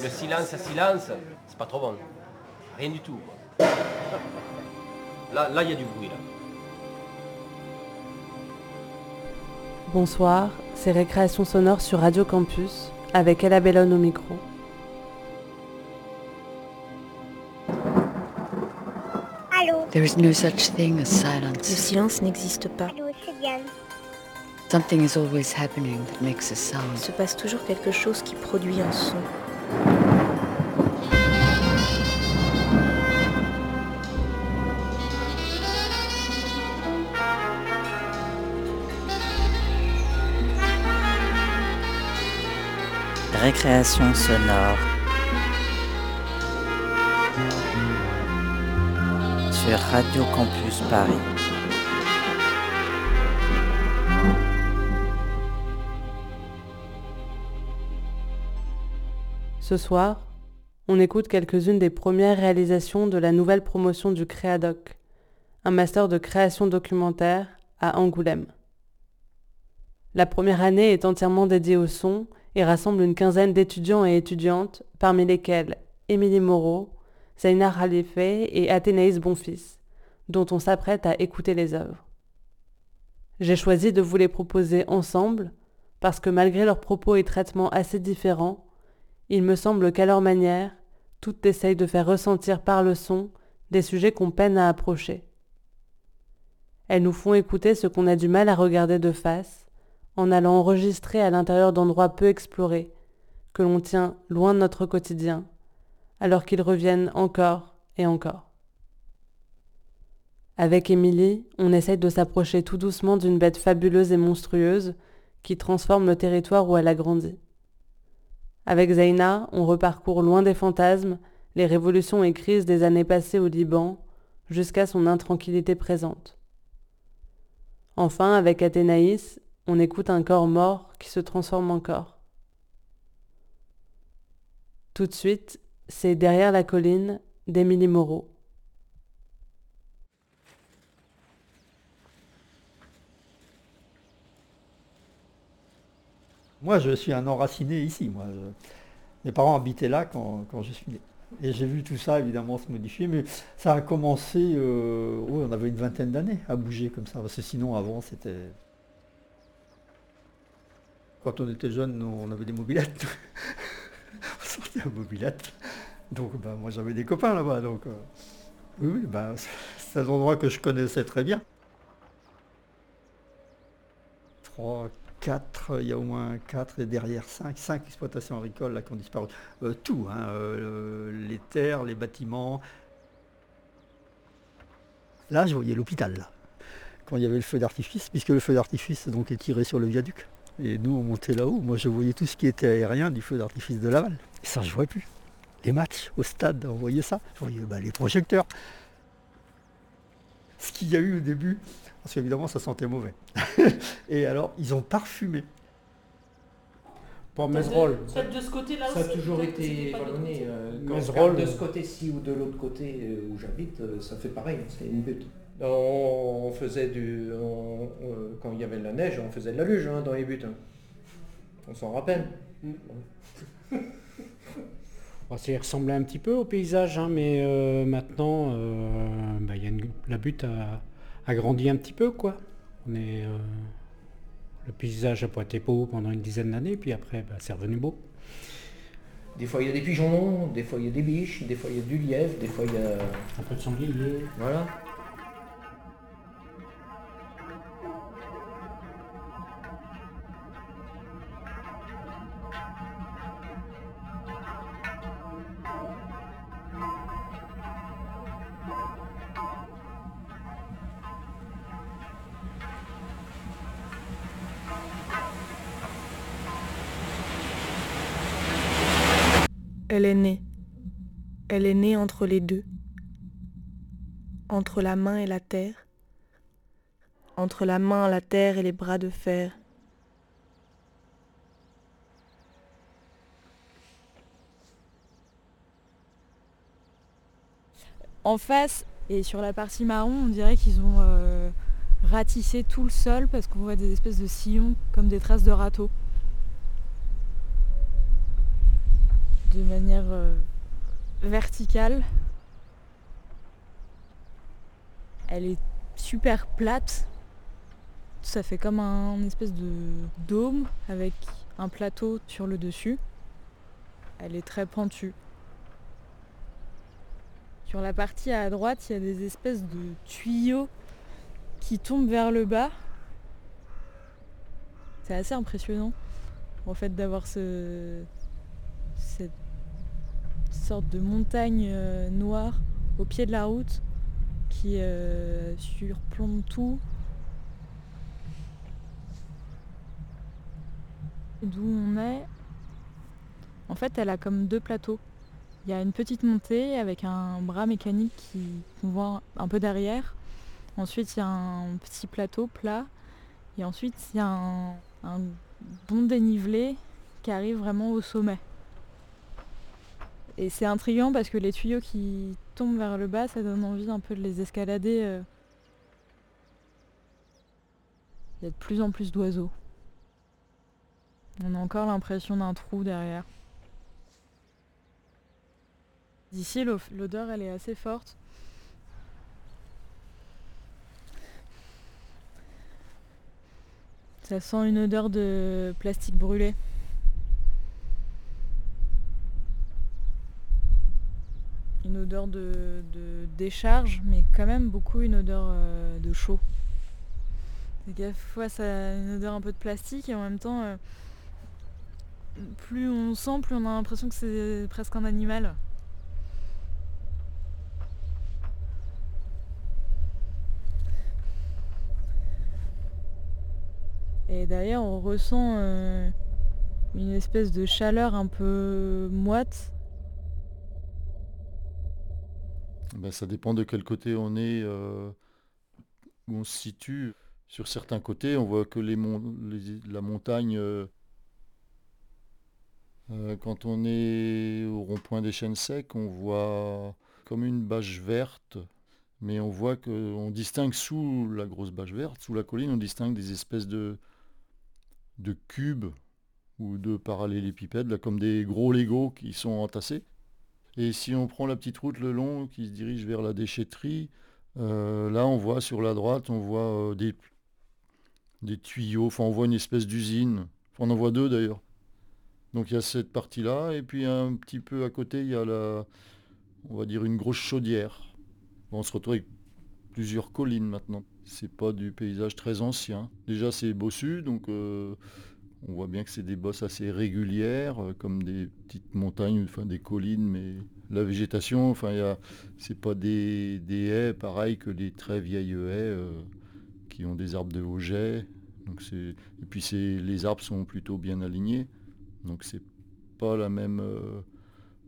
Le silence à silence, c'est pas trop bon. Rien du tout. quoi. Là, là, il y a du bruit là. Bonsoir, c'est Récréation sonore sur Radio Campus avec Ella Bellone au micro. Allô? There is no such thing as Le silence. silence n'existe pas. Allô, c'est Diane. Something is always happening that makes a Il sound. se passe toujours quelque chose qui produit un son. Récréation sonore. Sur Radio Campus Paris. Ce soir, on écoute quelques-unes des premières réalisations de la nouvelle promotion du Créadoc, un master de création documentaire à Angoulême. La première année est entièrement dédiée au son et rassemble une quinzaine d'étudiants et étudiantes, parmi lesquels Émilie Moreau, Zaina Khalife et Athénaïs Bonfils, dont on s'apprête à écouter les œuvres. J'ai choisi de vous les proposer ensemble parce que malgré leurs propos et traitements assez différents, il me semble qu'à leur manière, toutes essayent de faire ressentir par le son des sujets qu'on peine à approcher. Elles nous font écouter ce qu'on a du mal à regarder de face, en allant enregistrer à l'intérieur d'endroits peu explorés, que l'on tient loin de notre quotidien, alors qu'ils reviennent encore et encore. Avec Émilie, on essaye de s'approcher tout doucement d'une bête fabuleuse et monstrueuse qui transforme le territoire où elle a grandi. Avec Zaina, on reparcourt loin des fantasmes, les révolutions et crises des années passées au Liban, jusqu'à son intranquillité présente. Enfin, avec Athénaïs, on écoute un corps mort qui se transforme en corps. Tout de suite, c'est Derrière la colline d'Émilie Moreau. Moi, je suis un enraciné ici. Mes parents habitaient là quand, quand je suis né. Et j'ai vu tout ça, évidemment, se modifier. Mais ça a commencé, euh, on avait une vingtaine d'années à bouger comme ça. Parce que sinon, avant, c'était... Quand on était jeune, on avait des mobilettes. on sortait à mobilette. Donc, ben, moi, j'avais des copains là-bas. Donc, euh, oui, ben, c'est un endroit que je connaissais très bien. 3, 4, il y a au moins 4 et derrière 5, 5 exploitations agricoles là, qui ont disparu. Euh, tout, hein, euh, les terres, les bâtiments. Là, je voyais l'hôpital, quand il y avait le feu d'artifice, puisque le feu d'artifice est tiré sur le viaduc. Et nous, on montait là-haut. Moi, je voyais tout ce qui était aérien du feu d'artifice de Laval. Et ça, je ne voyais plus. Les matchs au stade, on voyait ça. Je voyais bah, les projecteurs. Ce qu'il y a eu au début, parce qu'évidemment, ça sentait mauvais. Et alors, ils ont parfumé. Pour Mézerolles. Peut-être de ce côté-là Ça a toujours été vallonné. euh, de ce côté-ci ou de l'autre côté euh, où j'habite, euh, ça fait pareil, c'est une butte. On, on faisait du. on- on- quand il y avait de la neige, on faisait de la luge hein, dans les buts. hein. On s'en rappelle. Bon, ça y ressemblait un petit peu au paysage, hein, mais euh, maintenant, euh, bah, il y a une- la butte a, a grandi un petit peu, quoi. On est, euh, le paysage a pas été beau pendant une dizaine d'années, puis après, bah, c'est revenu beau. Des fois il y a des pigeons, des fois il y a des biches, des fois il y a du lièvre, des fois il y a. Un peu de sanglier. Voilà. Entre les deux. Entre la main et la terre. Entre la main, la terre et les bras de fer. En face et sur la partie marron, on dirait qu'ils ont euh, ratissé tout le sol parce qu'on voit des espèces de sillons comme des traces de râteau. de manière euh, verticale. Elle est super plate. Ça fait comme un espèce de dôme avec un plateau sur le dessus. Elle est très pentue. Sur la partie à droite, il y a des espèces de tuyaux qui tombent vers le bas. C'est assez impressionnant en fait d'avoir ce, cette sorte de montagne euh, noire au pied de la route qui euh, surplombe tout. D'où on est, en fait, elle a comme deux plateaux. Il y a une petite montée avec un bras mécanique qu'on voit un peu derrière. Ensuite, il y a un petit plateau plat. Et ensuite, il y a un bon dénivelé qui arrive vraiment au sommet. Et c'est intriguant parce que les tuyaux qui tombent vers le bas, ça donne envie un peu de les escalader. euh. Il y a de plus en plus d'oiseaux. On a encore l'impression d'un trou derrière. D'ici, l'o- l'odeur, elle est assez forte. Ça sent une odeur de plastique brûlé. Odeur de, décharge, mais quand même beaucoup une odeur euh, de chaud. C'est qu'à fois ça a une odeur un peu de plastique et en même temps, euh, plus on sent, plus on a l'impression que c'est presque un animal. Et d'ailleurs, on ressent euh, une espèce de chaleur un peu moite. Ben, ça dépend de quel côté on est, euh, où on se situe. Sur certains côtés, on voit que la montagne, euh, euh, quand on est au rond-point des chênes secs, on voit comme une bâche verte, mais on voit qu'on distingue sous la grosse bâche verte, sous la colline, on distingue des espèces de, de cubes ou de parallélépipèdes, là, comme des gros Legos qui sont entassés. Et si on prend la petite route le long qui se dirige vers la déchetterie, euh, là on voit sur la droite, on voit euh, des, tuyaux, enfin on voit une espèce d'usine. On en voit deux d'ailleurs. Donc il y a cette partie-là, et puis un petit peu à côté, il y a la, on va dire une grosse chaudière. On se retrouve avec plusieurs collines maintenant. C'est pas du paysage très ancien. Déjà c'est bossu, donc euh, on voit bien que c'est des bosses assez régulières, euh, comme des petites montagnes, enfin des collines, mais la végétation, enfin c'est pas des, des haies pareil que les très vieilles haies euh, qui ont des arbres de. Donc c'est, et puis les arbres sont plutôt bien alignés, donc c'est pas la même, euh,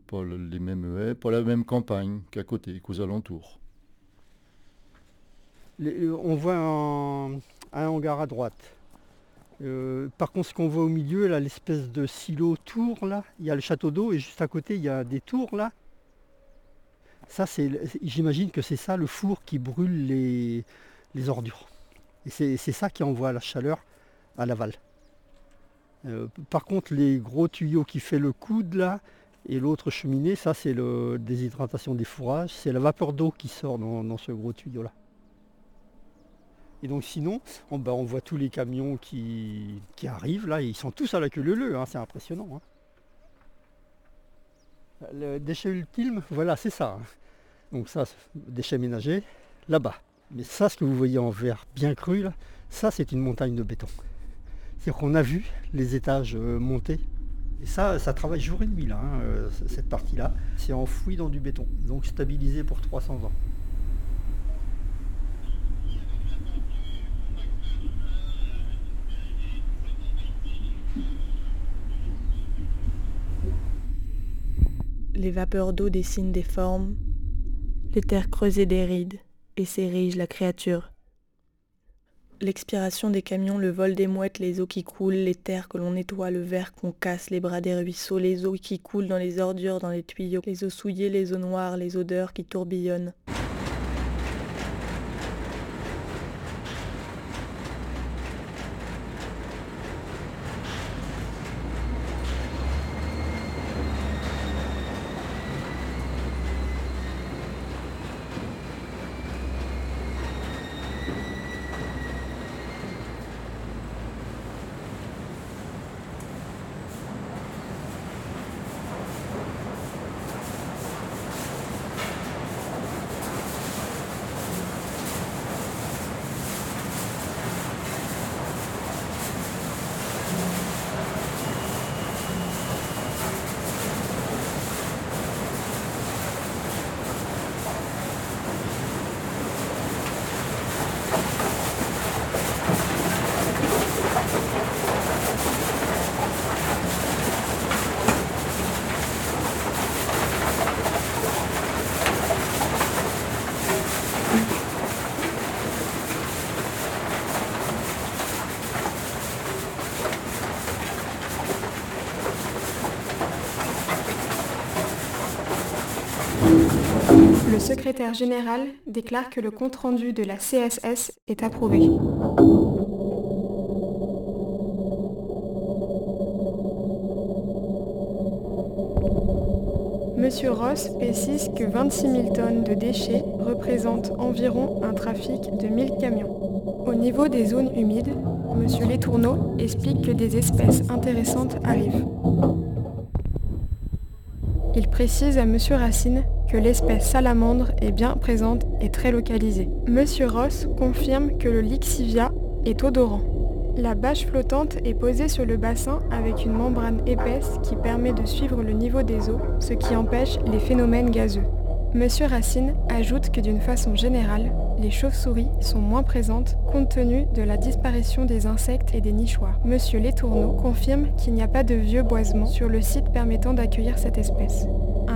pas le- les mêmes haies, pas la même campagne qu'à côté, qu'aux alentours. On voit un hangar à droite. Euh, par contre, ce qu'on voit au milieu, là, l'espèce de silo tour, là, il y a le château d'eau et juste à côté, il y a des tours, là. Ça, c'est, j'imagine que c'est ça le four qui brûle les, ordures. Et c'est, ça qui envoie la chaleur à l'aval. Euh, par contre, les gros tuyaux qui fait le coude, là, et l'autre cheminée, ça, c'est la déshydratation des fourrages. C'est la vapeur d'eau qui sort dans- dans ce gros tuyau-là. Et donc sinon, on, bah, on voit tous les camions qui, arrivent là, ils sont tous à la queue leu hein, c'est impressionnant. hein. Le déchet ultime, voilà, c'est ça. hein. Donc ça, déchets ménagers, là-bas. Mais ça, ce que vous voyez en vert bien cru, là, ça c'est une montagne de béton. C'est-à-dire qu'on a vu les étages euh, monter. Et ça, ça travaille jour et nuit là, euh, cette partie-là. C'est enfoui dans du béton, donc stabilisé pour 300 ans. Les vapeurs d'eau dessinent des formes, les terres creusées des rides et s'érige la créature. L'expiration des camions, le vol des mouettes, les eaux qui coulent, les terres que l'on nettoie, le verre qu'on casse, les bras des ruisseaux, les eaux qui coulent dans les ordures, dans les tuyaux, les eaux souillées, les eaux noires, les odeurs qui tourbillonnent. Secrétaire général déclare que le compte-rendu de la CSS est approuvé. Monsieur Ross précise que 26 000 tonnes de déchets représentent environ un trafic de 1000 camions. Au niveau des zones humides, Monsieur Letourneau explique que des espèces intéressantes arrivent. Il précise à Monsieur Racine que l'espèce salamandre est bien présente et très localisée. Monsieur Ross confirme que le lixivia est odorant. La bâche flottante est posée sur le bassin avec une membrane épaisse qui permet de suivre le niveau des eaux, ce qui empêche les phénomènes gazeux. Monsieur Racine ajoute que d'une façon générale, les chauves-souris sont moins présentes compte tenu de la disparition des insectes et des nichoirs. Monsieur Letourneau confirme qu'il n'y a pas de vieux boisements sur le site permettant d'accueillir cette espèce.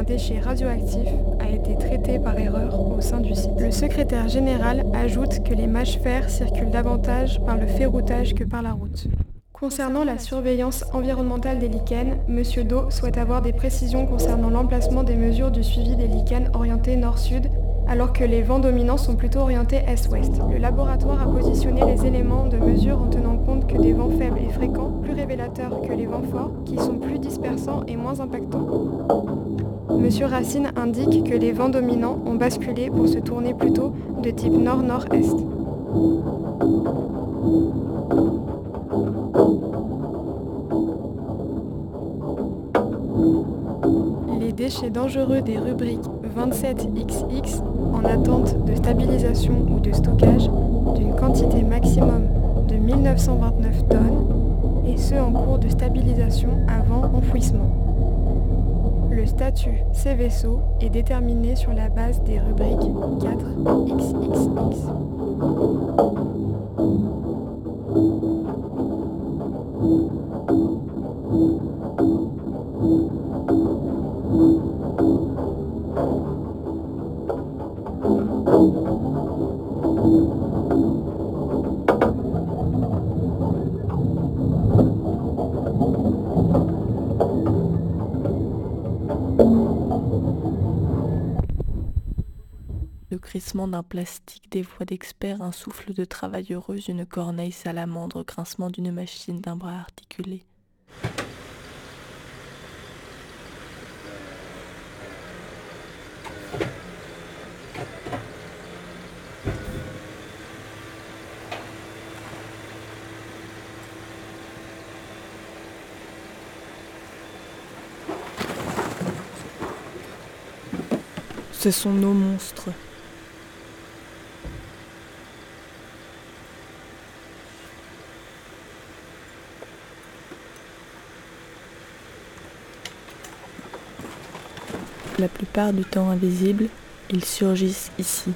Un déchet radioactif a été traité par erreur au sein du site. Le secrétaire général ajoute que les mâches fer circulent davantage par le ferroutage que par la route. Concernant la surveillance environnementale des lichens, M. Do souhaite avoir des précisions concernant l'emplacement des mesures du suivi des lichens orientées nord-sud, alors que les vents dominants sont plutôt orientés est-ouest. Le laboratoire a positionné les éléments de mesure en tenant compte que des vents faibles et fréquents, plus révélateurs que les vents forts, qui sont plus dispersants et moins impactants. Monsieur Racine indique que les vents dominants ont basculé pour se tourner plutôt de type nord-nord-est. Les déchets dangereux des rubriques 27XX en attente de stabilisation ou de stockage d'une quantité maximum de 1929 tonnes et ceux en cours de stabilisation avant enfouissement. Statut ces vaisseaux est déterminé sur la base des rubriques 4XXX. Le crissement d'un plastique, des voix d'experts, un souffle de travailleuse, une corneille salamandre, grincement d'une machine, d'un bras articulé. Ce sont nos monstres. La plupart du temps invisibles, ils surgissent ici.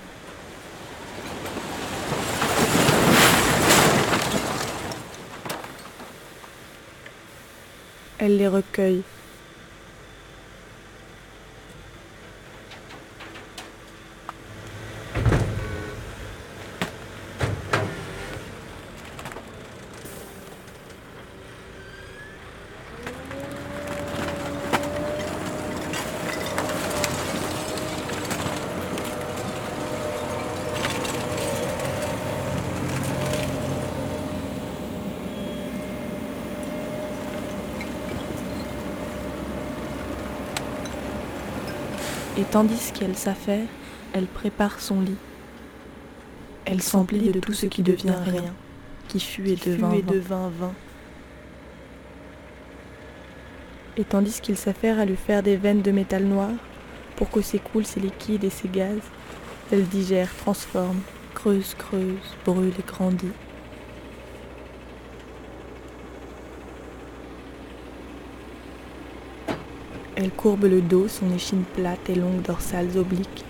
Elle les recueille. Tandis qu'elle s'affaire, elle prépare son lit. Elle s'emplit de tout ce qui devient rien, qui fut et devint vain. Et tandis qu'il s'affaire à lui faire des veines de métal noir, pour que s'écoulent ses liquides et ses gaz, elle digère, transforme, creuse, creuse, brûle et grandit. Elle courbe le dos, son échine plate et longue dorsales obliques.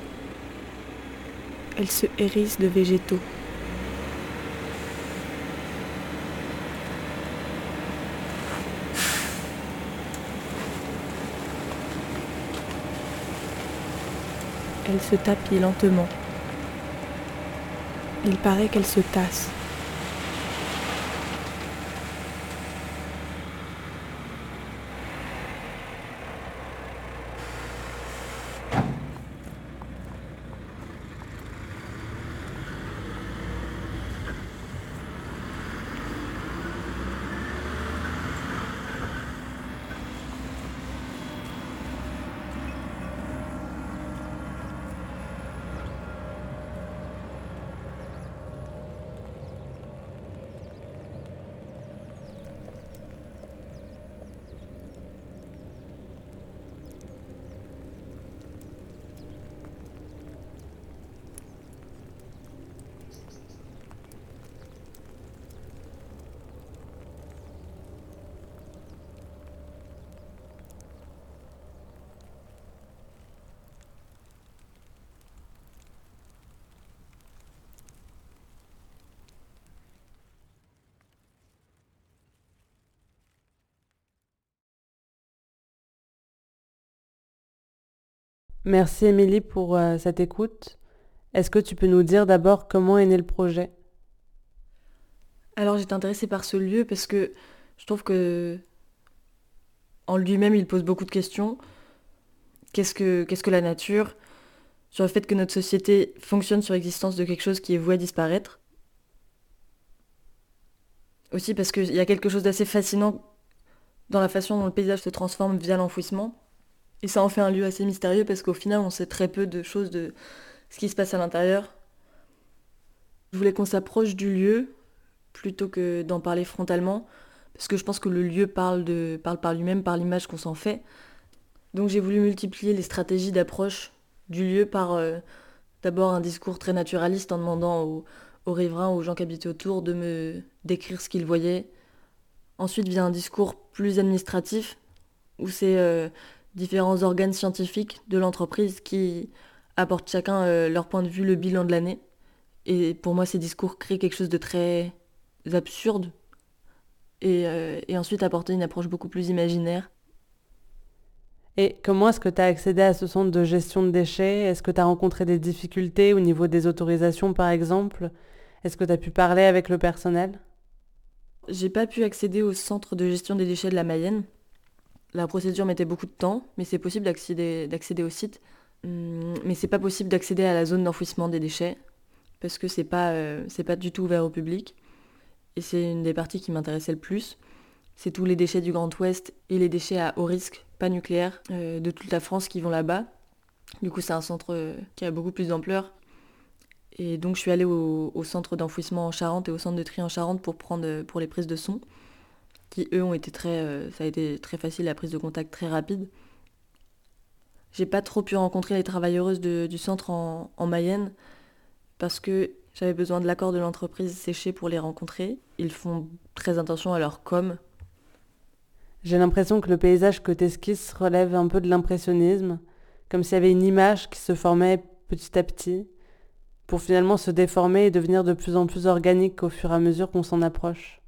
Elle se hérisse de végétaux. Elle se tapit lentement. Il paraît qu'elle se tasse. Merci Émilie pour euh, cette écoute. Est-ce que tu peux nous dire d'abord comment est né le projet? Alors j'étais intéressée par ce lieu parce que je trouve que en lui-même il pose beaucoup de questions. Qu'est-ce que, qu'est-ce que la nature? Sur le fait que notre société fonctionne sur l'existence de quelque chose qui est voué à disparaître. Aussi parce qu'il y a quelque chose d'assez fascinant dans la façon dont le paysage se transforme via l'enfouissement. Et ça en fait un lieu assez mystérieux parce qu'au final on sait très peu de choses de ce qui se passe à l'intérieur. Je voulais qu'on s'approche du lieu plutôt que d'en parler frontalement, parce que je pense que le lieu parle, de, parle par lui-même, par l'image qu'on s'en fait. Donc j'ai voulu multiplier les stratégies d'approche du lieu par euh, d'abord un discours très naturaliste en demandant aux, aux riverains, aux gens qui habitaient autour de me décrire ce qu'ils voyaient. Ensuite vient un discours plus administratif, où c'est euh, différents organes scientifiques de l'entreprise qui apportent chacun euh, leur point de vue, le bilan de l'année. Et pour moi, ces discours créent quelque chose de très absurde. Et, euh, et ensuite apporter une approche beaucoup plus imaginaire. Et comment est-ce que tu as accédé à ce centre de gestion de déchets? Est-ce que tu as rencontré des difficultés au niveau des autorisations, par exemple? Est-ce que tu as pu parler avec le personnel? J'ai pas pu accéder au centre de gestion des déchets de la Mayenne. La procédure mettait beaucoup de temps, mais c'est possible d'accéder, au site. Hum, Mais c'est pas possible d'accéder à la zone d'enfouissement des déchets, parce que c'est pas, euh, pas du tout ouvert au public. Et c'est une des parties qui m'intéressait le plus. C'est tous les déchets du Grand Ouest et les déchets à haut risque, pas nucléaires, euh, de toute la France qui vont là-bas. Du coup, c'est un centre euh, qui a beaucoup plus d'ampleur. Et donc, je suis allée au, au centre d'enfouissement en Charente et au centre de tri en Charente pour prendre pour les prises de son, qui eux ont été très, euh, ça a été très facile, la prise de contact très rapide. J'ai pas trop pu rencontrer les travailleuses du centre en, en Mayenne parce que j'avais besoin de l'accord de l'entreprise séchée pour les rencontrer. Ils font très attention à leur com. J'ai l'impression que le paysage que t'esquisses relève un peu de l'impressionnisme, comme s'il y avait une image qui se formait petit à petit, pour finalement se déformer et devenir de plus en plus organique au fur et à mesure qu'on s'en approche.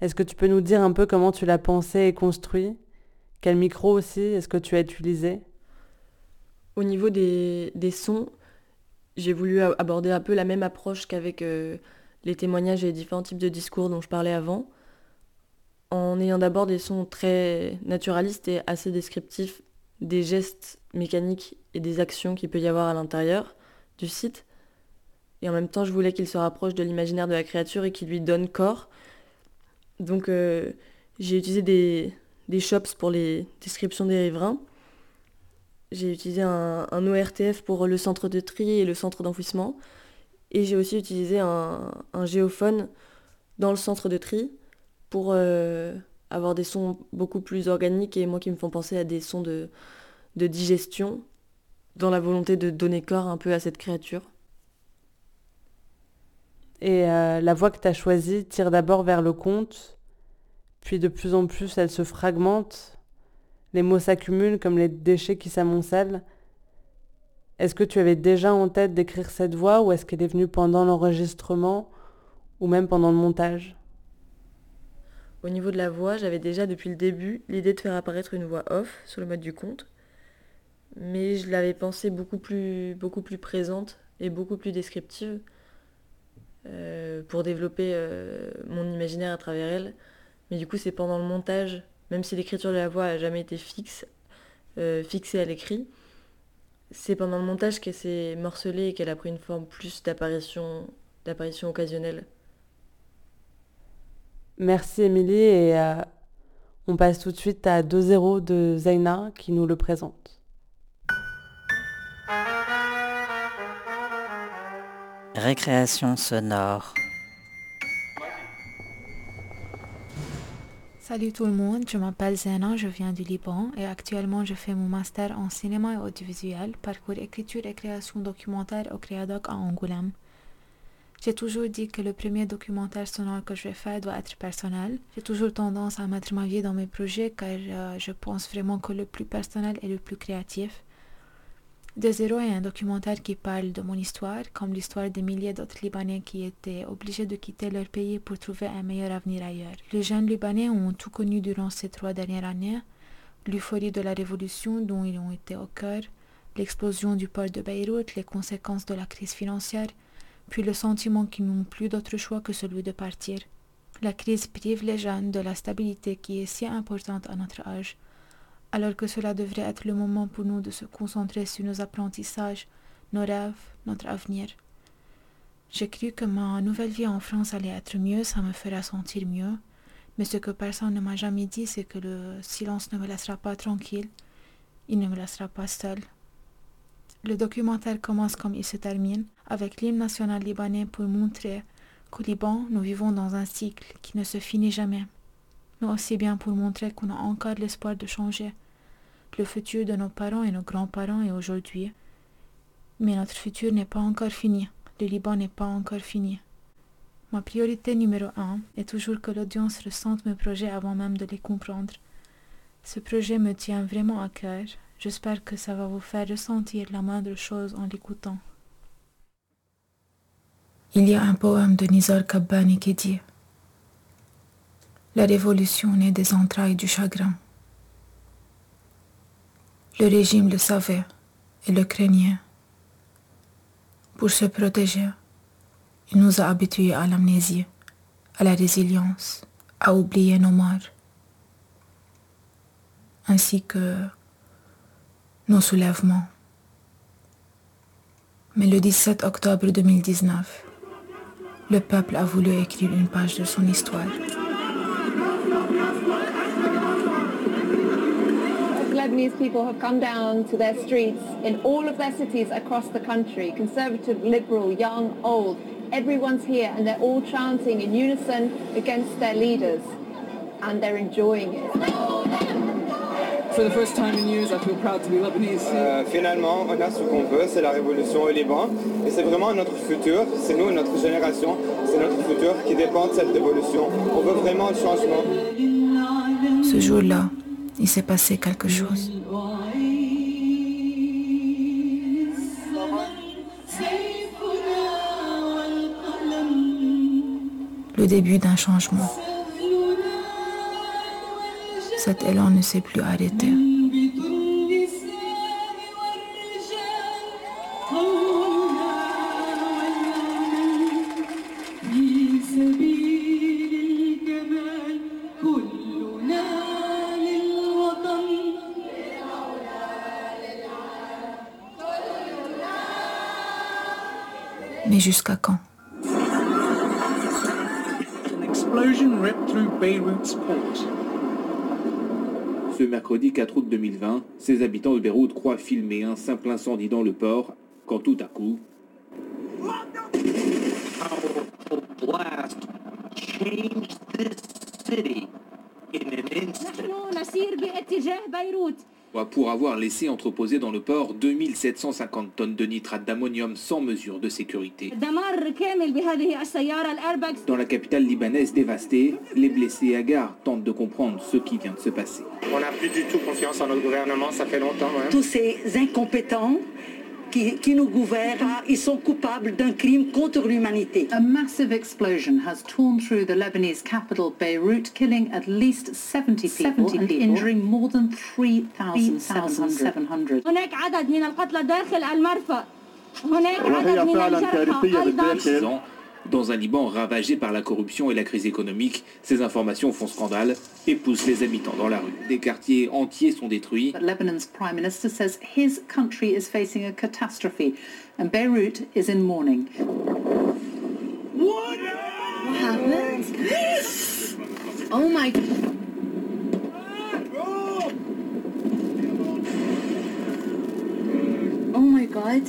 Est-ce que tu peux nous dire un peu comment tu l'as pensé et construit? Quel micro aussi est-ce que tu as utilisé? Au niveau des, sons, j'ai voulu aborder un peu la même approche qu'avec euh, les témoignages et les différents types de discours dont je parlais avant, en ayant d'abord des sons très naturalistes et assez descriptifs des gestes mécaniques et des actions qu'il peut y avoir à l'intérieur du site. Et en même temps, je voulais qu'il se rapproche de l'imaginaire de la créature et qu'il lui donne corps. Donc euh, j'ai utilisé des, shops pour les descriptions des riverains. J'ai utilisé un, ORTF pour le centre de tri et le centre d'enfouissement. Et j'ai aussi utilisé un, géophone dans le centre de tri pour euh, avoir des sons beaucoup plus organiques et moi qui me font penser à des sons de, digestion dans la volonté de donner corps un peu à cette créature. Et euh, la voie que tu as choisie tire d'abord vers le conte, puis de plus en plus elle se fragmente, les mots s'accumulent comme les déchets qui s'amoncellent. Est-ce que tu avais déjà en tête d'écrire cette voix ou est-ce qu'elle est venue pendant l'enregistrement ou même pendant le montage? Au niveau de la voix, j'avais déjà depuis le début l'idée de faire apparaître une voix off sur le mode du conte, mais je l'avais pensée beaucoup plus, présente et beaucoup plus descriptive euh, pour développer euh, mon imaginaire à travers elle. Mais du coup, c'est pendant le montage, même si l'écriture de la voix a jamais été fixe, euh, fixée à l'écrit, c'est pendant le montage qu'elle s'est morcelée et qu'elle a pris une forme plus d'apparition, d'apparition occasionnelle. Merci Émilie et euh, on passe tout de suite à 2-0 de Zaina qui nous le présente. Récréation sonore. Salut tout le monde, je m'appelle Zena, je viens du Liban et actuellement je fais mon master en cinéma et audiovisuel, parcours écriture et création documentaire au Créadoc à Angoulême. J'ai toujours dit que le premier documentaire sonore que je vais faire doit être personnel. J'ai toujours tendance à mettre ma vie dans mes projets car euh, je pense vraiment que le plus personnel est le plus créatif. De Zéro est un documentaire qui parle de mon histoire, comme l'histoire des milliers d'autres Libanais qui étaient obligés de quitter leur pays pour trouver un meilleur avenir ailleurs. Les jeunes Libanais ont tout connu durant ces trois dernières années. l'euphorie de la révolution dont ils ont été au cœur, l'explosion du port de Beyrouth, les conséquences de la crise financière, puis le sentiment qu'ils n'ont plus d'autre choix que celui de partir. La crise prive les jeunes de la stabilité qui est si importante à notre âge, alors que cela devrait être le moment pour nous de se concentrer sur nos apprentissages, nos rêves, notre avenir. J'ai cru que ma nouvelle vie en France allait être mieux, ça me fera sentir mieux, mais ce que personne ne m'a jamais dit, c'est que le silence ne me laissera pas tranquille, il ne me laissera pas seul. Le documentaire commence comme il se termine, avec l'hymne national libanais pour montrer qu'au Liban, nous vivons dans un cycle qui ne se finit jamais, mais aussi bien pour montrer qu'on a encore l'espoir de changer. Le futur de nos parents et nos grands-parents est aujourd'hui, mais notre futur n'est pas encore fini, le Liban n'est pas encore fini. Ma priorité numéro un est toujours que l'audience ressente mes projets avant même de les comprendre. Ce projet me tient vraiment à cœur. J'espère que ça va vous faire ressentir la moindre chose en l'écoutant. Il y a un poème de Nizar Kabbani qui dit La révolution naît des entrailles du chagrin. Le régime le savait et le craignait. Pour se protéger, il nous a habitués à l'amnésie, à la résilience, à oublier nos morts, ainsi que nos soulèvements. Mais le 17 octobre 2019, le peuple a voulu écrire une page de son histoire. Lebanese people have come down to their streets in all of their cities across the country, conservative, liberal, young, old. Everyone's here and they're all chanting in unison against their leaders and they're enjoying it. For the first time in years, I feel proud to be Lebanese. Euh, finalement, on a ce qu'on veut, c'est la révolution au Liban. Et c'est vraiment notre futur, c'est nous, notre génération, c'est notre futur qui dépend de cette révolution. On veut vraiment le changement. Ce jour-là, il s'est passé quelque chose. Le début d'un changement. Cet élan ne s'est plus arrêté. Jusqu'à quand? Ce mercredi 4 août 2020, ces habitants de Beyrouth croient filmer un simple incendie dans le port, quand tout à coup... pour avoir laissé entreposer dans le port 2750 tonnes de nitrate d'ammonium sans mesure de sécurité. Dans la capitale libanaise dévastée, les blessés hagards tentent de comprendre ce qui vient de se passer. On n'a plus du tout confiance en notre gouvernement, ça fait longtemps. hein. Tous ces incompétents qui, qui nous gouvernent, ils sont coupables d'un crime contre l'humanité. A massive explosion has torn through the Lebanese capital, Beirut, killing at least 70 people 70 and people. injuring more than 3,700. هناك عدد من القتلى داخل المرفأ هناك عدد من الجرحى أيضا Six ans, Dans un Liban ravagé par la corruption et la crise économique, ces informations font scandale et poussent les habitants dans la rue. Des quartiers entiers sont détruits. But Lebanon's prime minister says his country is facing a catastrophe and Beirut is in mourning. What happened? Oh my Oh my god.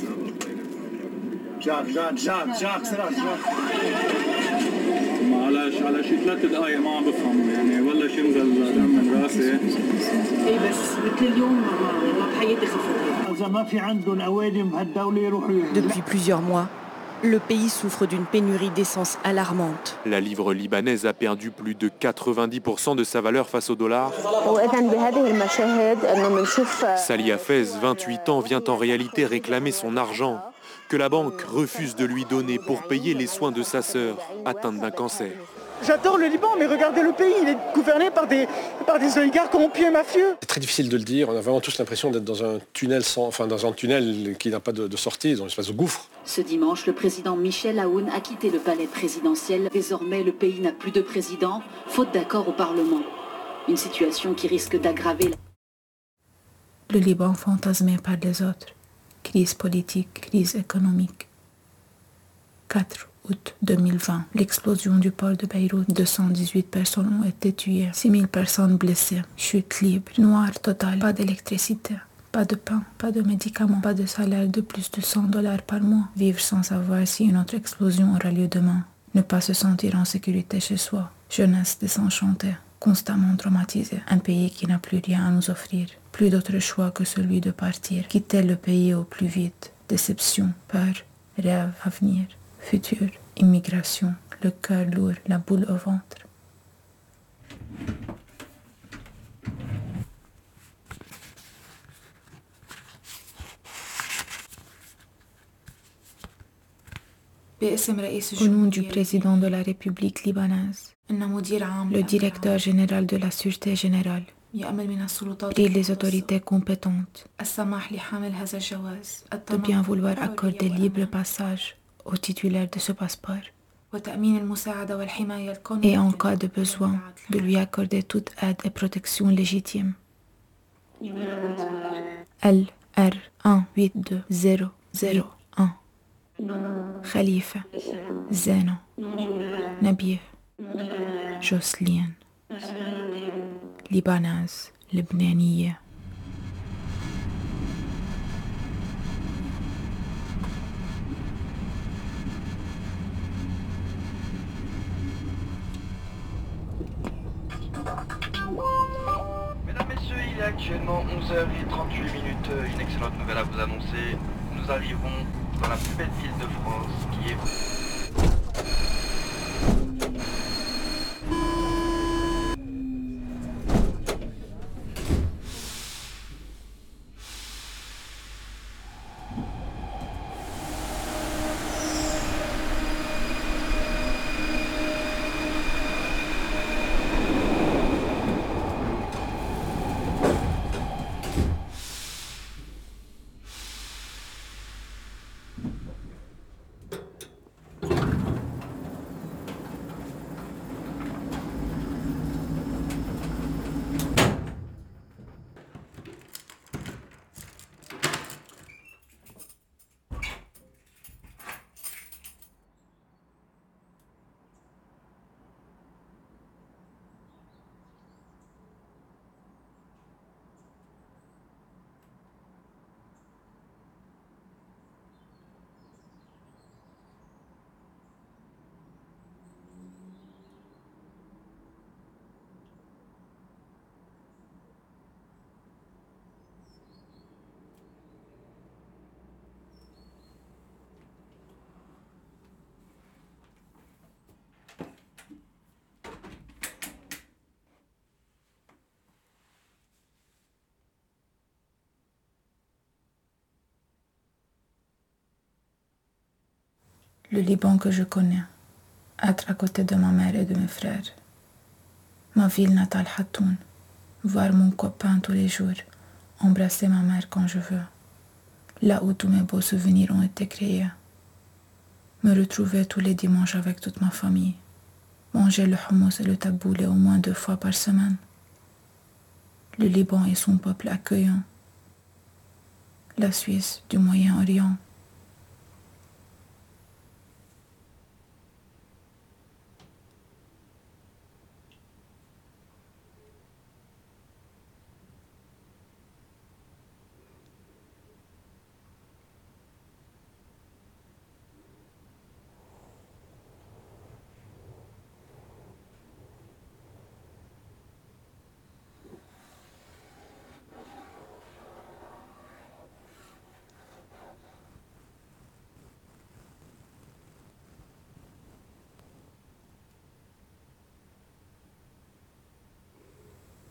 جاك جاك جاك جاك سرعة جاك معلش على شي ثلاث دقايق ما عم بفهم يعني بلش ينزل دم من راسي اي بس مثل اليوم ما بحياتي خفت إذا ما في عندهم أوادم بهالدولة يروحوا Depuis plusieurs mois, le pays souffre d'une pénurie d'essence alarmante. La livre libanaise a perdu plus de 90% de sa valeur face au dollar. وإذا بهذه المشاهد إنه بنشوف Sali Hafez, 28 ans, vient en réalité réclamer son argent que la banque refuse de lui donner pour payer les soins de sa sœur atteinte d'un cancer. J'adore le Liban, mais regardez le pays, il est gouverné par des, par des oligarques corrompus et mafieux. C'est très difficile de le dire, on a vraiment tous l'impression d'être dans un tunnel sans, enfin dans un tunnel qui n'a pas de, de sortie, dans une espèce de gouffre. Ce dimanche, le président Michel Aoun a quitté le palais présidentiel. Désormais, le pays n'a plus de président, faute d'accord au Parlement. Une situation qui risque d'aggraver la... Le Liban fantasmé par les autres. Crise politique, crise économique. 4 août 2020, l'explosion du port de Beyrouth. 218 personnes ont été tuées, 6000 personnes blessées. Chute libre, noir total, pas d'électricité. Pas de pain, pas de médicaments, pas de salaire de plus de 100 dollars par mois. Vivre sans savoir si une autre explosion aura lieu demain. Ne pas se sentir en sécurité chez soi. Jeunesse désenchantée, constamment traumatisée. Un pays qui n'a plus rien à nous offrir. Plus d'autre choix que celui de partir. Quitter le pays au plus vite. Déception, peur, rêve, avenir, futur, immigration. Le cœur lourd, la boule au ventre. Au nom du président de la République libanaise, le directeur général de la Sûreté générale, prie les autorités compétentes de bien vouloir accorder libre passage au titulaire de ce passeport. Et en cas de besoin de lui accorder toute aide et protection légitime. L R 18201 Khalifa Zeno Nabih Jocelyne Libanaise لبنانية Mesdames, Messieurs, il est actuellement 11h38 minutes. Une excellente nouvelle à vous annoncer. Nous arrivons dans la plus belle ville de France, qui est... le Liban que je connais, être à côté de ma mère et de mes frères, ma ville natale Hatoun, voir mon copain tous les jours, embrasser ma mère quand je veux, là où tous mes beaux souvenirs ont été créés, me retrouver tous les dimanches avec toute ma famille, manger le hummus et le taboulé au moins deux fois par semaine, le Liban et son peuple accueillant, la Suisse du Moyen-Orient,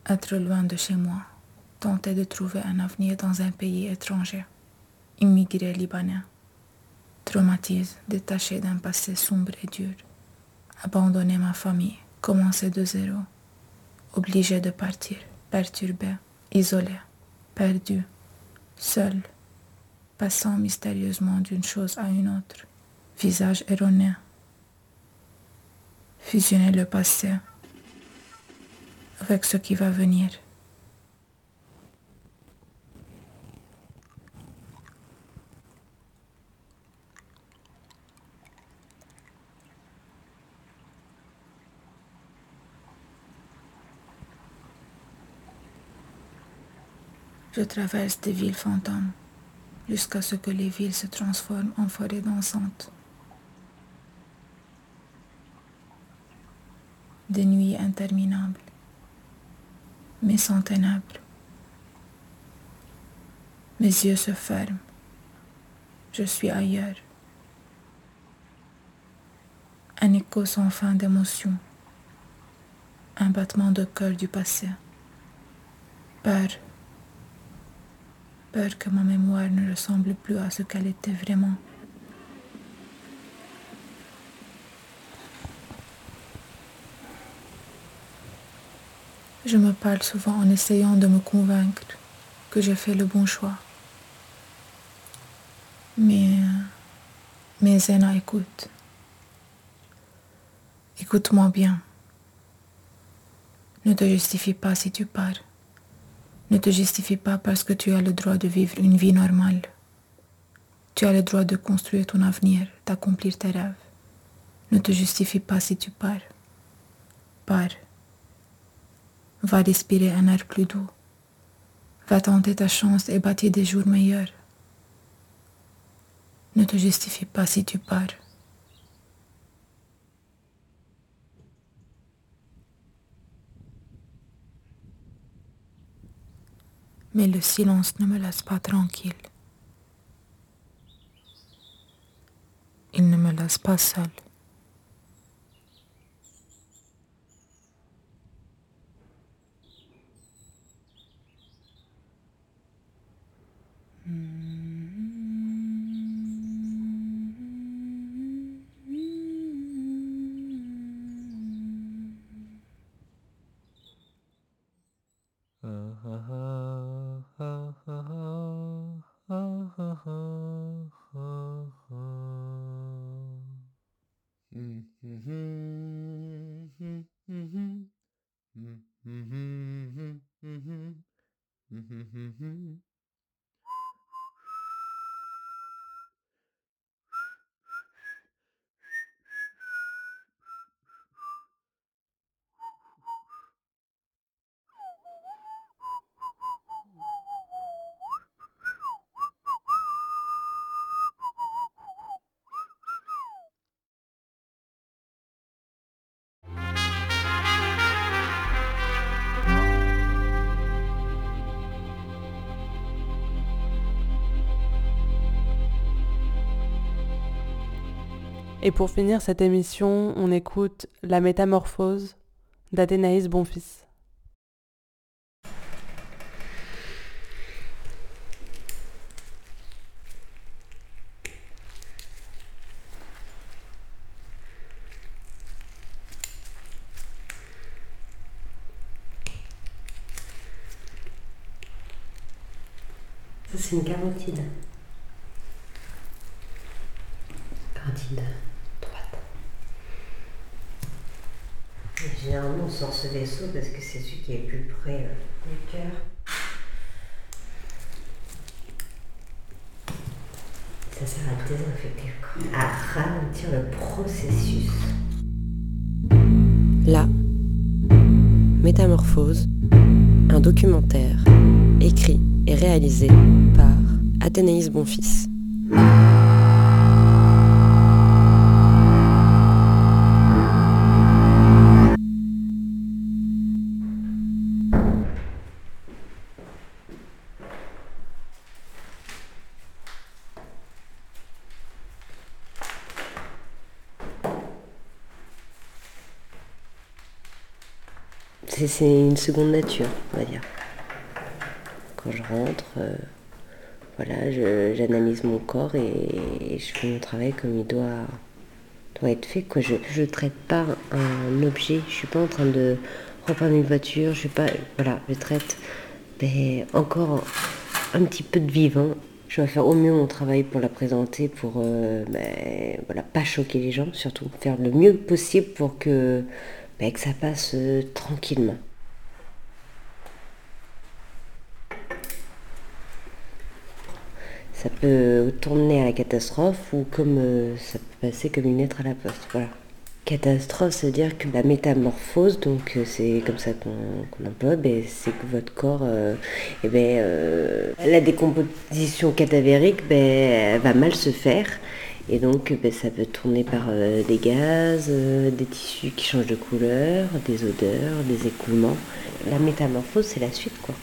être loin de chez moi, tenter de trouver un avenir dans un pays étranger, immigré libanais, traumatise, détaché d'un passé sombre et dur, abandonner ma famille, commencer de zéro, obligé de partir, perturbé, isolé, perdu, seul, passant mystérieusement d'une chose à une autre, visage erroné, fusionner le passé avec ce qui va venir. Je traverse des villes fantômes jusqu'à ce que les villes se transforment en forêts dansantes. Des nuits interminables, mais sans ténèbres. Mes yeux se ferment. Je suis ailleurs. Un écho sans fin d'émotions. Un battement de cœur du passé. Peur peur que ma mémoire ne ressemble plus à ce qu'elle était vraiment. Je me parle souvent en essayant de me convaincre que j'ai fait le bon choix. Mais mes Zéna écoute. Écoute-moi bien. Ne te justifie pas si tu pars ne te justifie pas parce que tu as le droit de vivre une vie normale. Tu as le droit de construire ton avenir, d'accomplir tes rêves. Ne te justifie pas si tu pars. Pars. Va respirer un air plus doux. Va tenter ta chance et bâtir des jours meilleurs. Ne te justifie pas si tu pars. mais le silence ne me laisse pas tranquille. Il ne me laisse pas seul. Et pour finir cette émission, on écoute La Métamorphose d'Athénaïs Bonfils. C'est une. Carotide droite. Et généralement, on sort ce vaisseau parce que c'est celui qui est plus près euh, du cœur. Ça sert à désinfecter le à ralentir le processus. Là, Métamorphose, un documentaire écrit et réalisé par Athénaïs Bonfils. C'est une seconde nature, on va dire. Quand je rentre, euh, voilà, j'analyse mon corps et, je fais mon travail comme il doit, doit être fait. Quoi. Je ne traite pas un objet, je suis pas en train de repeindre une voiture, je suis pas. Voilà, je traite ben, encore un petit peu de vivant. Je vais faire au mieux mon travail pour la présenter, pour euh, ben, voilà, pas choquer les gens, surtout faire le mieux possible pour que, ben, que ça passe euh, tranquillement. Ça peut tourner à la catastrophe ou comme euh, ça peut passer comme une lettre à la poste. Voilà. Catastrophe, c'est-à-dire que la métamorphose, donc euh, c'est comme ça qu'on emploie, ben, c'est que votre corps, euh, eh ben, la décomposition cadavérique ben, va mal se faire. Et donc ben, ça peut tourner par des gaz, des tissus qui changent de couleur, des odeurs, des écoulements. La métamorphose, c'est la suite, quoi.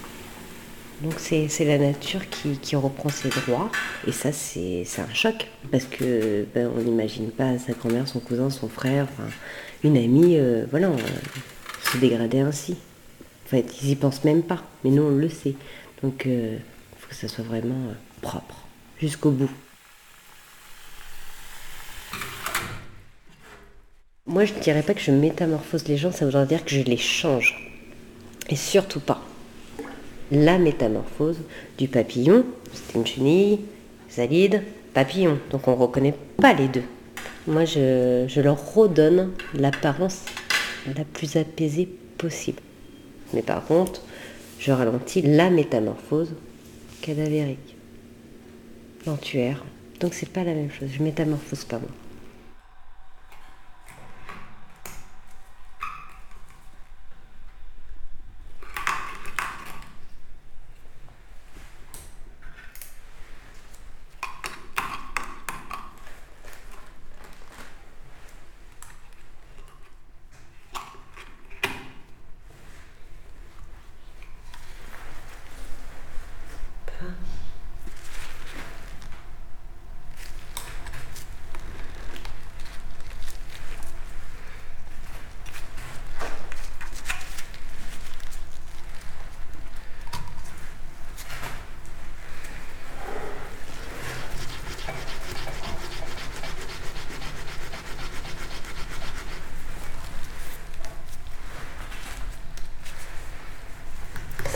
Donc c'est la nature qui, reprend ses droits. Et ça, c'est un choc. Parce que ben, on n'imagine pas sa grand-mère, son cousin, son frère, une amie, euh, voilà, se dégrader ainsi. En fait, ils y pensent même pas. Mais nous, on le sait. Donc il euh, faut que ça soit vraiment euh, propre, jusqu'au bout. Moi, je ne dirais pas que je métamorphose les gens, ça voudrait dire que je les change. Et surtout pas la métamorphose du papillon. C'était une chenille, salide, papillon. Donc on ne reconnaît pas les deux. Moi, je, leur redonne l'apparence la plus apaisée possible. Mais par contre, je ralentis la métamorphose cadavérique, lentuaire. Donc c'est pas la même chose. Je métamorphose pas moi.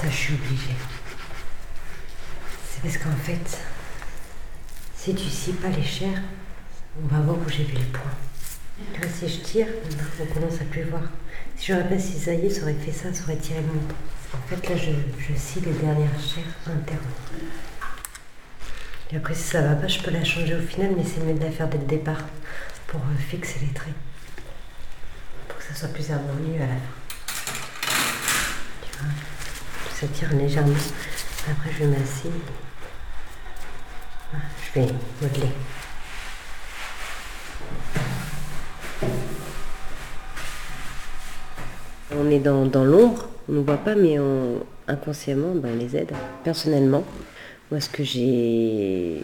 je suis obligée. C'est parce qu'en fait, si tu scies pas les chairs, on va voir où j'ai vu les points. si je tire, on commence à plus voir. Si j'aurais pas cisaillé, ça aurait fait ça, ça aurait tiré le montant. En fait, là, je, je scie les dernières chairs internes. Et après, si ça va pas, je peux la changer au final, mais c'est mieux de la faire dès le départ pour euh, fixer les traits. Pour que ça soit plus harmonieux à la fin ça tire légèrement. Après, je m'asseoir. Je vais modeler. On est dans, l'ombre, on ne voit pas, mais inconsciemment, ben, on les aide. Personnellement, moi, ce que j'ai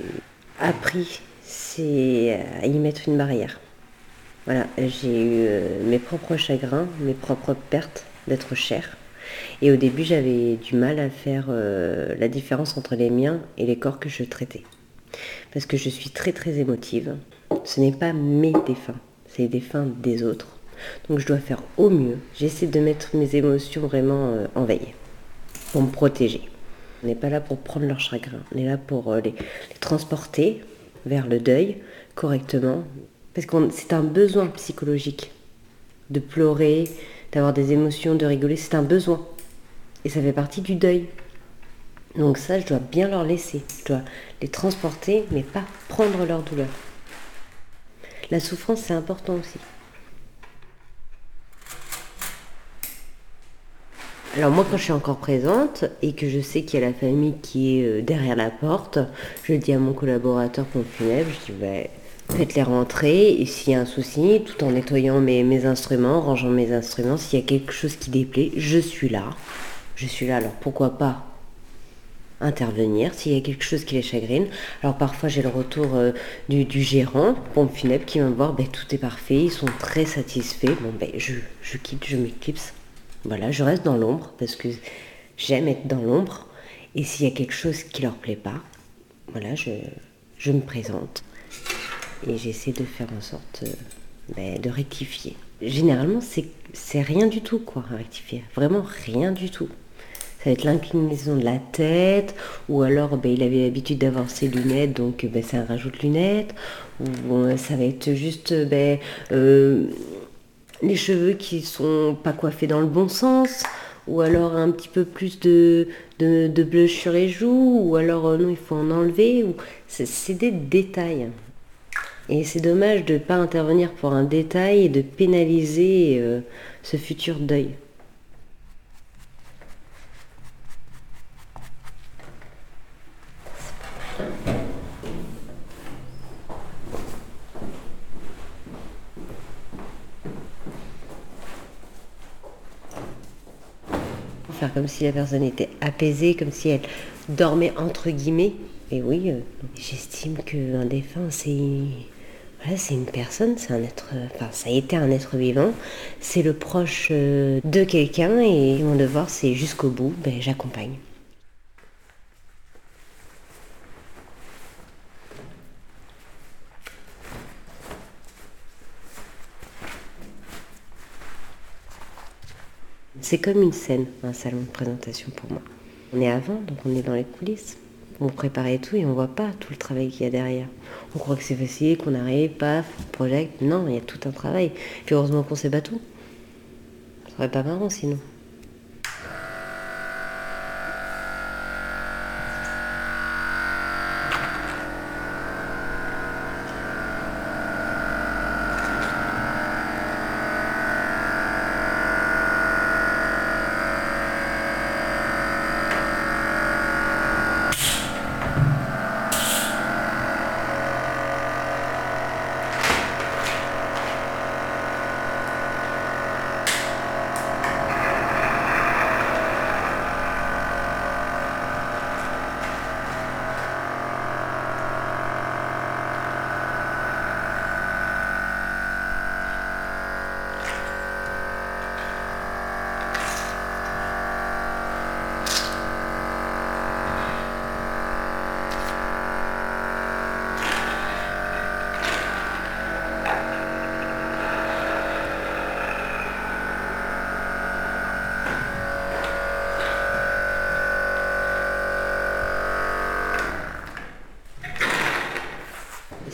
appris, c'est à y mettre une barrière. Voilà, j'ai eu euh, mes propres chagrins, mes propres pertes d'être cher. Et au début, j'avais du mal à faire euh, la différence entre les miens et les corps que je traitais. Parce que je suis très très émotive. Ce n'est pas mes défunts, c'est les défunts des autres. Donc je dois faire au mieux. J'essaie de mettre mes émotions vraiment euh, en veille, pour me protéger. On n'est pas là pour prendre leur chagrin, on est là pour euh, les, transporter vers le deuil correctement. Parce que c'est un besoin psychologique de pleurer, d'avoir des émotions, de rigoler, c'est un besoin. Et ça fait partie du deuil. Donc ça, je dois bien leur laisser. Transporter, mais pas prendre leur douleur. La souffrance, c'est important aussi. Alors moi, quand je suis encore présente et que je sais qu'il y a la famille qui est euh, derrière la porte, je dis à mon collaborateur pour funèbre, je dis, bah, faites-les rentrer et s'il y a un souci, tout en nettoyant mes, mes instruments, rangeant mes instruments, s'il y a quelque chose qui déplaît, je suis là je suis là, alors pourquoi pas intervenir s'il y a quelque chose qui les chagrine. Alors parfois j'ai le retour euh, du, gérant, pompe funèbre, qui vient me voir, ben, tout est parfait, ils sont très satisfaits. Bon ben je, quitte, je m'éclipse. Voilà, je reste dans l'ombre parce que j'aime être dans l'ombre. Et s'il y a quelque chose qui leur plaît pas, voilà, je, je me présente. Et j'essaie de faire en sorte euh, ben, de rectifier. Généralement, c'est rien du tout, quoi, rectifier. Vraiment rien du tout. Ça va être l'inclinaison de la tête, ou alors ben, il avait l'habitude d'avoir ses lunettes, donc ben, c'est lunettes, ou ça va être juste ben, euh, les cheveux qui sont pas coiffés dans le bon sens, ou alors un petit peu plus de, de, bleu sur les joues, ou alors euh, non, il faut en enlever. Ou... C'est des détails. Et c'est dommage de ne pas intervenir pour un détail et de pénaliser euh, ce futur deuil. Comme si la personne était apaisée, comme si elle dormait entre guillemets. Et oui, euh, j'estime qu'un défunt, c'est voilà, une personne, c'est un être, enfin ça a été un être vivant, c'est le proche euh, de quelqu'un et mon devoir c'est jusqu'au bout, ben, j'accompagne. C'est comme une scène, un salon de présentation pour moi. On est avant, donc on est dans les coulisses. On prépare tout et on voit pas tout le travail qu'il y a derrière. On croit que c'est facile, qu'on arrive, paf, project. Non, il y a tout un travail. Puis heureusement qu'on sait pas tout. Ce serait pas marrant sinon.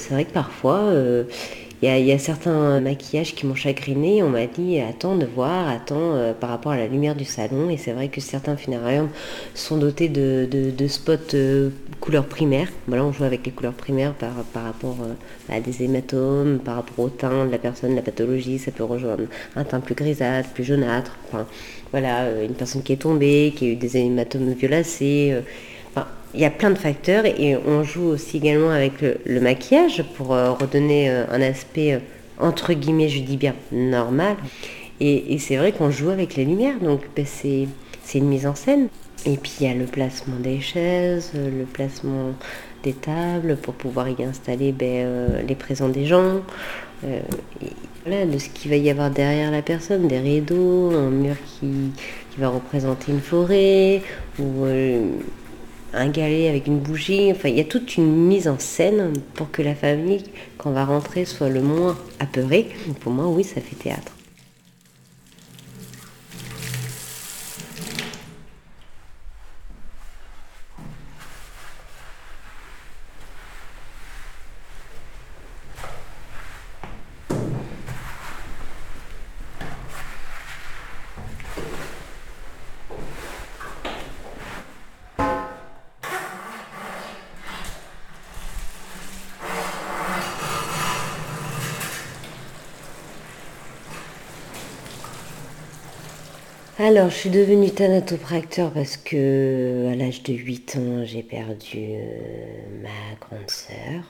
C'est vrai que parfois, il euh, y, a certains maquillages qui m'ont chagriné. On m'a dit attends de voir, attends euh, par rapport à la lumière du salon. Et c'est vrai que certains funérariums sont dotés de, spots euh, couleurs primaires. Voilà, on joue avec les couleurs primaires par, par rapport à des hématomes, par rapport au teint de la personne, la pathologie. Ça peut rejoindre un teint plus grisâtre, plus jaunâtre. Enfin, voilà, une personne qui est tombée, qui a eu des hématomes violacés il y a plein de facteurs et on joue aussi également avec le, maquillage pour euh, redonner euh, un aspect euh, entre guillemets, je dis bien, normal. Et, c'est vrai qu'on joue avec les lumières, donc ben, c'est une mise en scène. Et puis il y a le placement des chaises, le placement des tables pour pouvoir y installer ben, les présents des gens. de ce qu'il va y avoir derrière la personne, des rideaux, un mur qui, qui va représenter une forêt, ou un galet avec une bougie. Enfin, il y a toute une mise en scène pour que la famille, quand on va rentrer, soit le moins apeurée. Pour moi, oui, ça fait théâtre. Alors, je suis devenue thanatopracteur parce que à l'âge de 8 ans, j'ai perdu euh, ma grande sœur.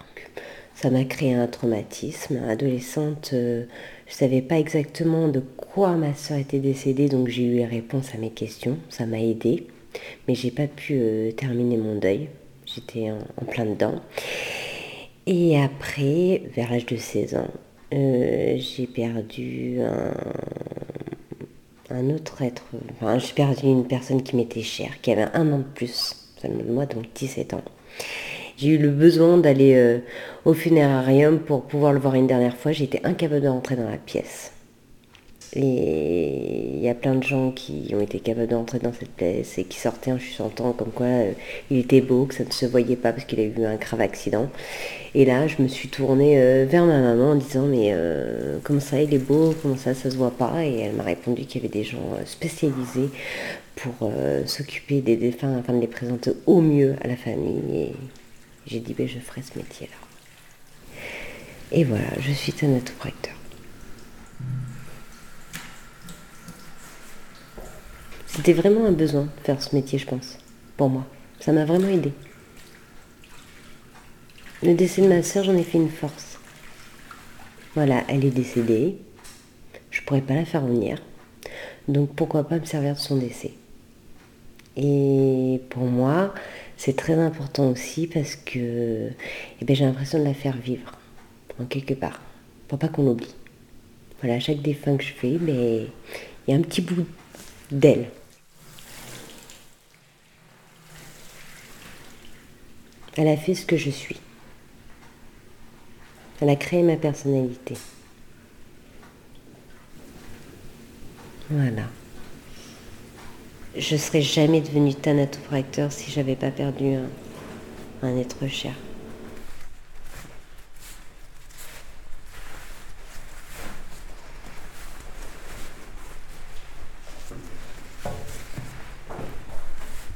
Ça m'a créé un traumatisme. Adolescente, euh, je ne savais pas exactement de quoi ma sœur était décédée, donc j'ai eu les réponses à mes questions. Ça m'a aidé, mais j'ai pas pu euh, terminer mon deuil. J'étais en, plein dedans. Et après, vers l'âge de 16 ans, j'ai perdu un un autre être. Enfin, j'ai perdu une personne qui m'était chère, qui avait un an de plus, seulement moi, donc 17 ans. J'ai eu le besoin d'aller euh, au funérarium pour pouvoir le voir une dernière fois. J'étais incapable de rentrer dans la pièce. Et il y a plein de gens qui ont été capables d'entrer dans cette pièce et qui sortaient en chuchotant comme quoi euh, il était beau, que ça ne se voyait pas parce qu'il a eu un grave accident. Et là, je me suis tournée euh, vers ma maman en disant mais euh, comment ça il est beau, comment ça ça se voit pas? Et elle m'a répondu qu'il y avait des gens spécialisés pour s'occuper des défunts afin de les présenter au mieux à la famille. Et j'ai dit ben, je ferai ce métier-là. Et voilà, je suis thanatopracteur. C'était vraiment un besoin de faire ce métier, je pense, pour moi. Ça m'a vraiment aidé. Le décès de ma soeur, j'en ai fait une force. Voilà, elle est décédée. Je pourrais pas la faire revenir. Donc pourquoi pas me servir de son décès? Et pour moi, c'est très important aussi parce que eh ben, j'ai l'impression de la faire vivre, en quelque part, pour pas qu'on l'oublie. Voilà, chaque défunt que je fais, mais il y a un petit bout d'elle Elle a fait ce que je suis. Elle a créé ma personnalité. Voilà. Je serais jamais devenue thanatopracteur si j'avais pas perdu un, un être cher.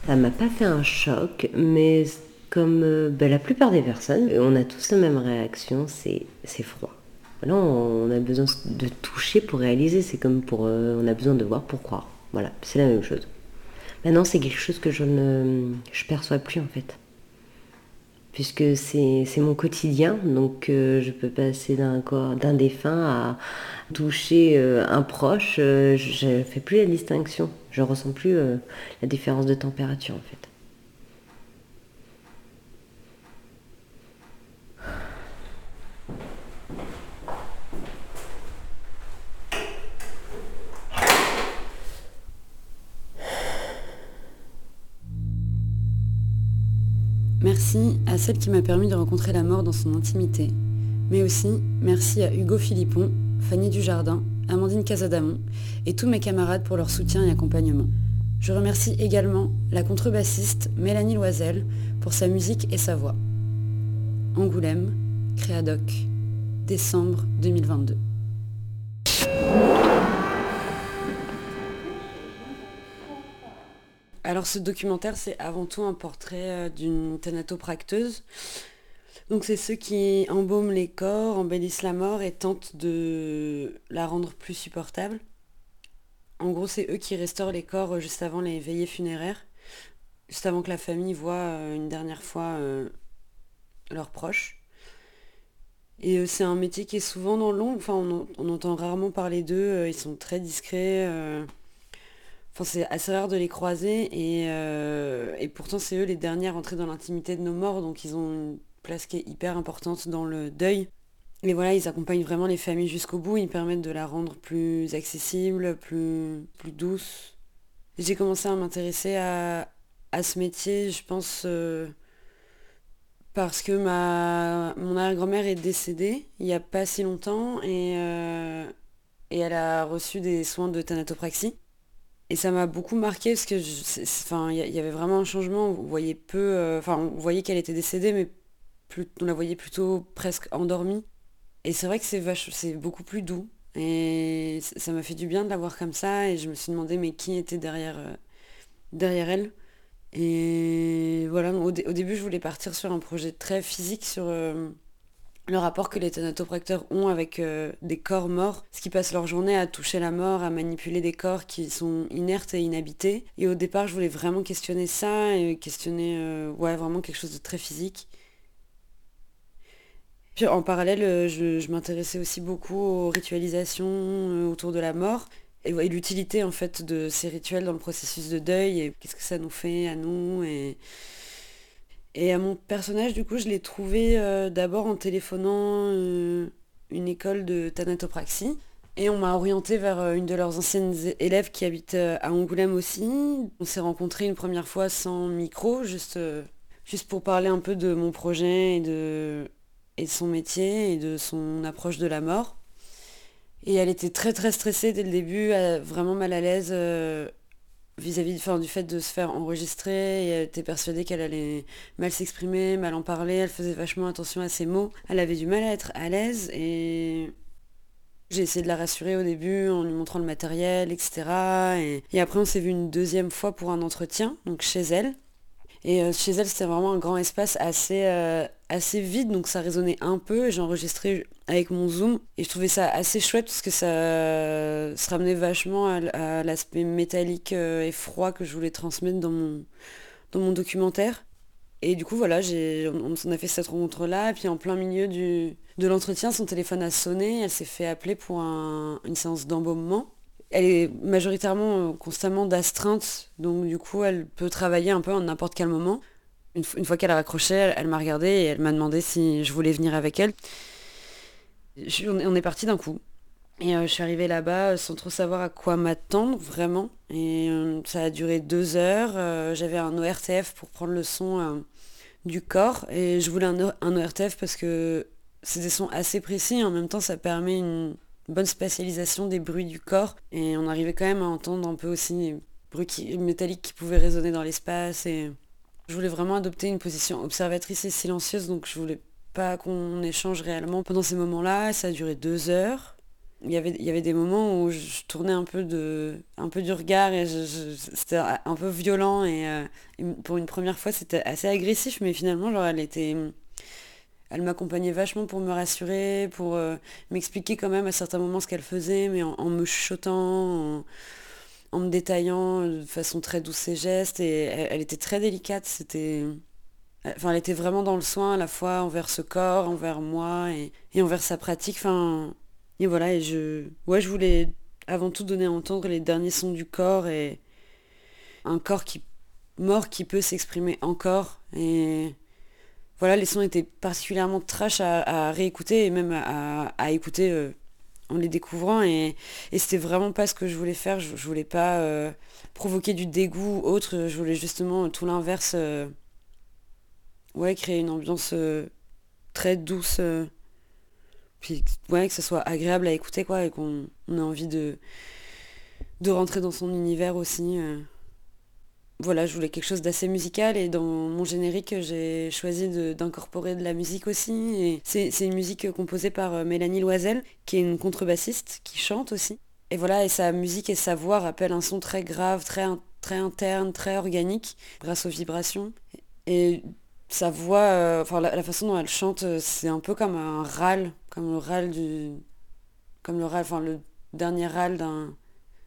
Ça m'a pas fait un choc, mais comme euh, ben, la plupart des personnes, on a tous la même réaction, c'est froid. On a besoin de toucher pour réaliser, c'est comme pour... Euh, on a besoin de voir pour croire. Voilà, c'est la même chose. Maintenant, c'est quelque chose que je ne je perçois plus en fait. Puisque c'est mon quotidien, donc euh, je peux passer d'un corps, d'un défunt à toucher un proche, je ne fais plus la distinction, je ressens plus la différence de température en fait. Celle qui m'a permis de rencontrer la mort dans son intimité, mais aussi merci à Hugo Philippon, Fanny Dujardin, Amandine Casadamon et tous mes camarades pour leur soutien et accompagnement. Je remercie également la contrebassiste Mélanie Loisel pour sa musique et sa voix. Angoulême, Créadoc, décembre 2022. Alors ce documentaire, c'est avant tout un portrait euh, d'une thanatopracteuse. Donc c'est ceux qui embaument les corps, embellissent la mort et tentent de la rendre plus supportable. En gros, c'est eux qui restaurent les corps euh, juste avant les veillées funéraires, juste avant que la famille voit euh, une dernière fois leurs proches. Et c'est un métier qui est souvent dans l'ombre, enfin on, entend rarement parler d'eux, ils sont très discrets. Enfin, c'est assez rare de les croiser euh, et, pourtant c'est eux les derniers à rentrer dans l'intimité de nos morts, donc ils ont une place qui est hyper importante dans le deuil. Et voilà, ils accompagnent vraiment les familles jusqu'au bout, ils permettent de la rendre plus accessible, plus, plus douce. J'ai commencé à m'intéresser à, ce métier, je pense, euh, parce que ma, mon arrière-grand-mère est décédée il n'y a pas si longtemps et, euh, et elle a reçu des soins de thanatopraxie. Et ça m'a beaucoup marqué parce que enfin, il y, avait vraiment un changement. On voyait peu, euh, enfin, on voyait qu'elle était décédée, mais on la voyait plutôt presque endormie. Et c'est vrai que c'est c'est beaucoup plus doux. Et ça m'a fait du bien de la voir comme ça. Et je me suis demandé, mais qui était derrière, euh, derrière elle? Et voilà, au, début, je voulais partir sur un projet très physique sur euh, le rapport que les thanatopracteurs ont avec euh, des corps morts, ce qui passent leur journée à toucher la mort, à manipuler des corps qui sont inertes et inhabités. Et au départ, je voulais vraiment questionner ça et questionner euh, ouais, vraiment quelque chose de très physique. Puis en parallèle, euh, je, m'intéressais aussi beaucoup aux ritualisations autour de la mort et, l'utilité en fait de ces rituels dans le processus de deuil et qu'est-ce que ça nous fait à nous et et à mon personnage, du coup, je l'ai trouvé euh, d'abord en téléphonant euh, une école de thanatopraxie. Et on m'a orienté vers euh, une de leurs anciennes élèves qui habite à Angoulême aussi. On s'est rencontrés une première fois sans micro, juste juste pour parler un peu de mon projet et de, et de son métier et de son approche de la mort. Et elle était très très stressée dès le début, vraiment mal à l'aise vis-à-vis du fait de se faire enregistrer. Et elle était persuadée qu'elle allait mal s'exprimer, mal en parler. Elle faisait vachement attention à ses mots. Elle avait du mal à être à l'aise et j'ai essayé de la rassurer au début en lui montrant le matériel, etc. Et, après on s'est vu une deuxième fois pour un entretien, donc chez elle. Et euh, chez elle, c'était vraiment un grand espace assez, euh, assez vide, donc ça résonnait un peu. J'ai enregistré avec mon zoom et je trouvais ça assez chouette parce que ça se ramenait vachement à, l'aspect métallique euh, et froid que je voulais transmettre dans mon, dans mon documentaire. Et du coup, voilà, on, on a fait cette rencontre-là. Et puis en plein milieu du, de l'entretien, son téléphone a sonné. Elle s'est fait appeler pour une séance d'embaumement elle est majoritairement euh, constamment d'astreinte, donc du coup elle peut travailler un peu en n'importe quel moment. Une, fois qu'elle a raccroché, elle, m'a regardé et elle m'a demandé si je voulais venir avec elle. on est parti d'un coup. Et euh, je suis arrivée là-bas euh, sans trop savoir à quoi m'attendre vraiment. Et ça a duré deux heures. J'avais un ORTF pour prendre le son du corps. Et je voulais un ORTF parce que c'est des sons assez précis. En même temps, ça permet une, bonne spatialisation des bruits du corps. Et on arrivait quand même à entendre un peu aussi les bruits métalliques qui pouvaient résonner dans l'espace. Et je voulais vraiment adopter une position observatrice et silencieuse, donc je voulais pas qu'on échange réellement pendant ces moments-là. Ça a duré deux heures. Il y, avait, des moments où je tournais un peu, de, un peu du regard et c'était un peu violent et, euh, et, pour une première fois c'était assez agressif mais finalement genre elle était elle m'accompagnait vachement pour me rassurer, pour euh, m'expliquer quand même à certains moments ce qu'elle faisait, mais en, me chuchotant, en, me détaillant de façon très douce ses gestes. Et elle, était très délicate. C'était, enfin, elle était vraiment dans le soin à la fois envers ce corps, envers moi et, envers sa pratique. Enfin, et voilà. Et je, je voulais avant tout donner à entendre les derniers sons du corps et un corps qui mort qui peut s'exprimer encore et les sons étaient particulièrement trash à, réécouter et même à, écouter euh, en les découvrant. Et, c'était vraiment pas ce que je voulais faire. Je, voulais pas euh, provoquer du dégoût ou autre. Je voulais justement tout l'inverse. Euh, créer une ambiance très douce. puis ouais, que ce soit agréable à écouter quoi et qu'on ait envie de, de rentrer dans son univers aussi voilà, je voulais quelque chose d'assez musical et dans mon générique, j'ai choisi d'incorporer de, la musique aussi. C'est une musique composée par euh, Mélanie Loisel, qui est une contrebassiste, qui chante aussi. Et voilà, et sa musique et sa voix rappellent un son très grave, très, interne, très organique, grâce aux vibrations. Et sa voix, euh, enfin la, façon dont elle chante, euh, c'est un peu comme un râle, comme le râle du... comme le râle, enfin le dernier râle d'un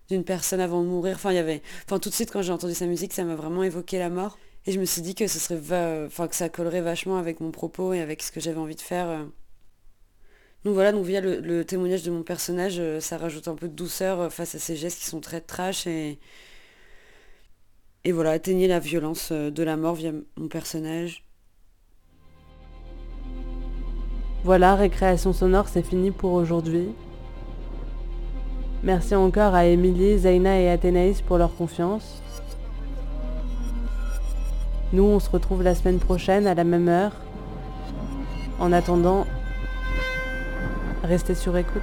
d'une personne avant de mourir. Enfin, il y avait, enfin, tout de suite quand j'ai entendu sa musique, ça m'a vraiment évoqué la mort. Et je me suis dit que ce serait, enfin, que ça collerait vachement avec mon propos et avec ce que j'avais envie de faire. Euh. Donc voilà, donc via le, témoignage de mon personnage, euh, ça rajoute un peu de douceur euh, face à ces gestes qui sont très trash et et voilà, atteigner la violence de la mort via mon personnage. Voilà, récréation sonore, c'est fini pour aujourd'hui. Merci encore à Émilie, Zaina et Athénaïs pour leur confiance. Nous, on se retrouve la semaine prochaine à la même heure. En attendant, restez sur écoute.